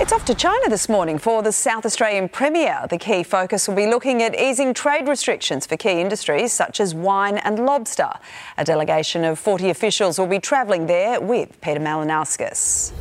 It's off to China this morning for the South Australian Premier. The key focus will be looking at easing trade restrictions for key industries such as wine and lobster. A delegation of 40 officials will be travelling there with Peter Malinauskas.